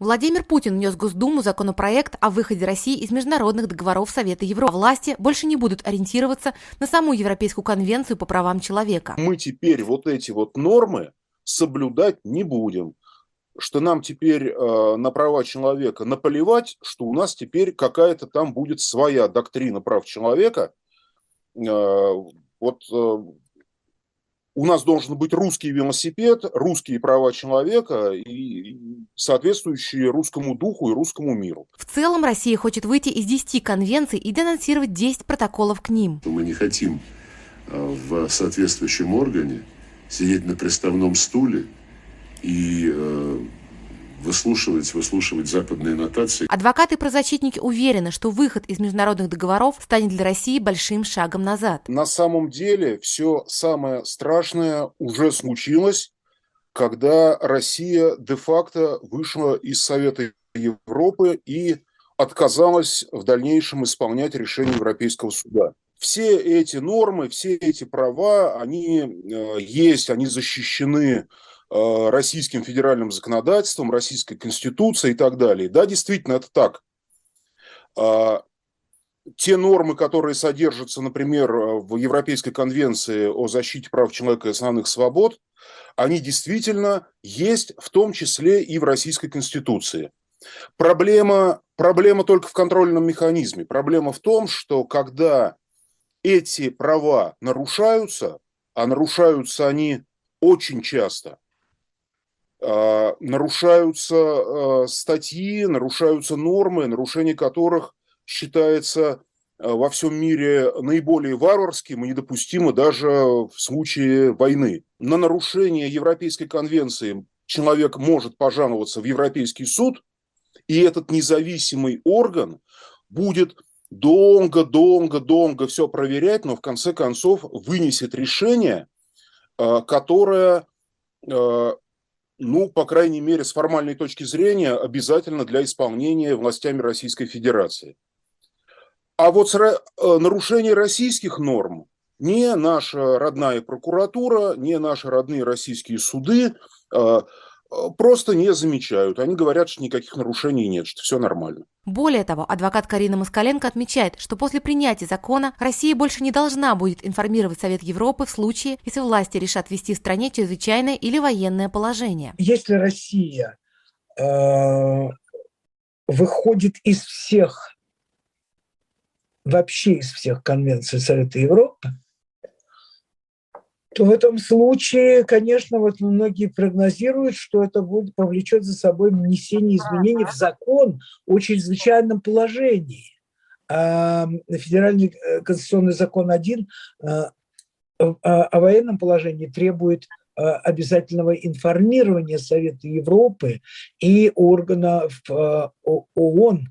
Владимир Путин внес в Госдуму законопроект о выходе России из международных договоров Совета Европы. Власти больше не будут ориентироваться на саму Европейскую конвенцию по правам человека. Мы теперь вот эти вот нормы соблюдать не будем что нам теперь э, на права человека наплевать, что у нас теперь какая-то там будет своя доктрина прав человека. Э, вот э, у нас должен быть русский велосипед, русские права человека и соответствующие русскому духу и русскому миру. В целом Россия хочет выйти из 10 конвенций и денонсировать 10 протоколов к ним. Мы не хотим э, в соответствующем органе сидеть на приставном стуле и э, выслушивать, выслушивать западные нотации. Адвокаты и правозащитники уверены, что выход из международных договоров станет для России большим шагом назад. На самом деле все самое страшное уже случилось, когда Россия де-факто вышла из Совета Европы и отказалась в дальнейшем исполнять решение Европейского суда. Все эти нормы, все эти права, они э, есть, они защищены Э, российским федеральным законодательством, российской конституцией и так далее. Да, действительно, это так. А, те нормы, которые содержатся, например, в Европейской конвенции о защите прав человека и основных свобод, они действительно есть в том числе и в Российской Конституции. Проблема, проблема только в контрольном механизме. Проблема в том, что когда эти права нарушаются, а нарушаются они очень часто – а, нарушаются а, статьи, нарушаются нормы, нарушение которых считается во всем мире наиболее варварским и недопустимо даже в случае войны. На нарушение Европейской конвенции человек может пожаловаться в Европейский суд, и этот независимый орган будет долго-долго-долго все проверять, но в конце концов вынесет решение, которое ну, по крайней мере, с формальной точки зрения, обязательно для исполнения властями Российской Федерации. А вот э, нарушение российских норм не наша родная прокуратура, не наши родные российские суды э, просто не замечают. Они говорят, что никаких нарушений нет, что все нормально. Более того, адвокат Карина Москаленко отмечает, что после принятия закона Россия больше не должна будет информировать Совет Европы в случае, если власти решат ввести в стране чрезвычайное или военное положение. Если Россия э, выходит из всех, вообще из всех конвенций Совета Европы, то в этом случае, конечно, вот многие прогнозируют, что это будет повлечет за собой внесение изменений в закон о чрезвычайном положении. А федеральный э, конституционный закон 1 э, о военном положении требует э, обязательного информирования Совета Европы и органов ООН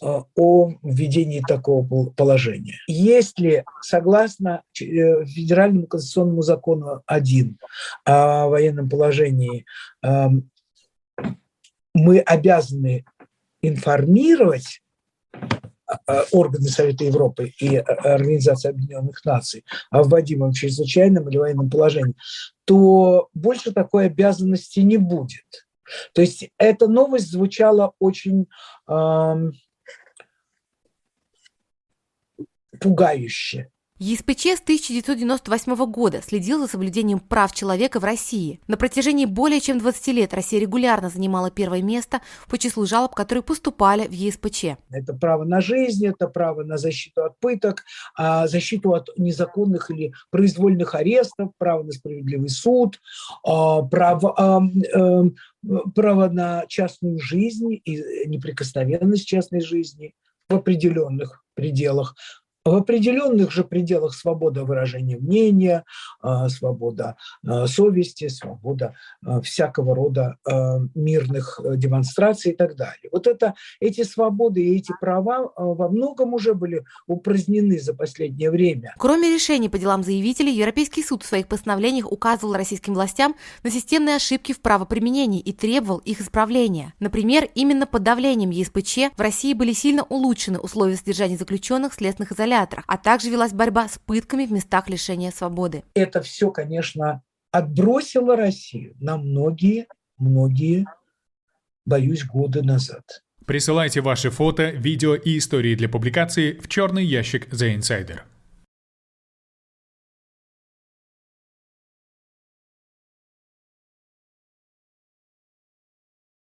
о введении такого положения. Если, согласно э, Федеральному конституционному закону 1 о военном положении, эм, мы обязаны информировать э, органы Совета Европы и Организации Объединенных Наций о вводимом чрезвычайном или военном положении, то больше такой обязанности не будет. То есть эта новость звучала очень э, пугающе. ЕСПЧ с 1998 года следил за соблюдением прав человека в России. На протяжении более чем 20 лет Россия регулярно занимала первое место по числу жалоб, которые поступали в ЕСПЧ. Это право на жизнь, это право на защиту от пыток, а, защиту от незаконных или произвольных арестов, право на справедливый суд, а, право, а, э, право на частную жизнь и неприкосновенность частной жизни в определенных пределах, в определенных же пределах свобода выражения мнения, а, свобода а, совести, свобода а, всякого рода мирных э, демонстраций и так далее. Вот это, эти свободы и эти права во многом уже были упразднены за последнее время. Кроме решений по делам заявителей, Европейский суд в своих постановлениях указывал российским властям на системные ошибки в правоприменении и требовал их исправления. Например, именно под давлением ЕСПЧ в России были сильно улучшены условия содержания заключенных в следственных изоляторах изоляторах, а также велась борьба с пытками в местах лишения свободы. Это все, конечно, отбросило Россию на многие, многие боюсь, года назад. Присылайте ваши фото, видео и истории для публикации в черный ящик The Insider.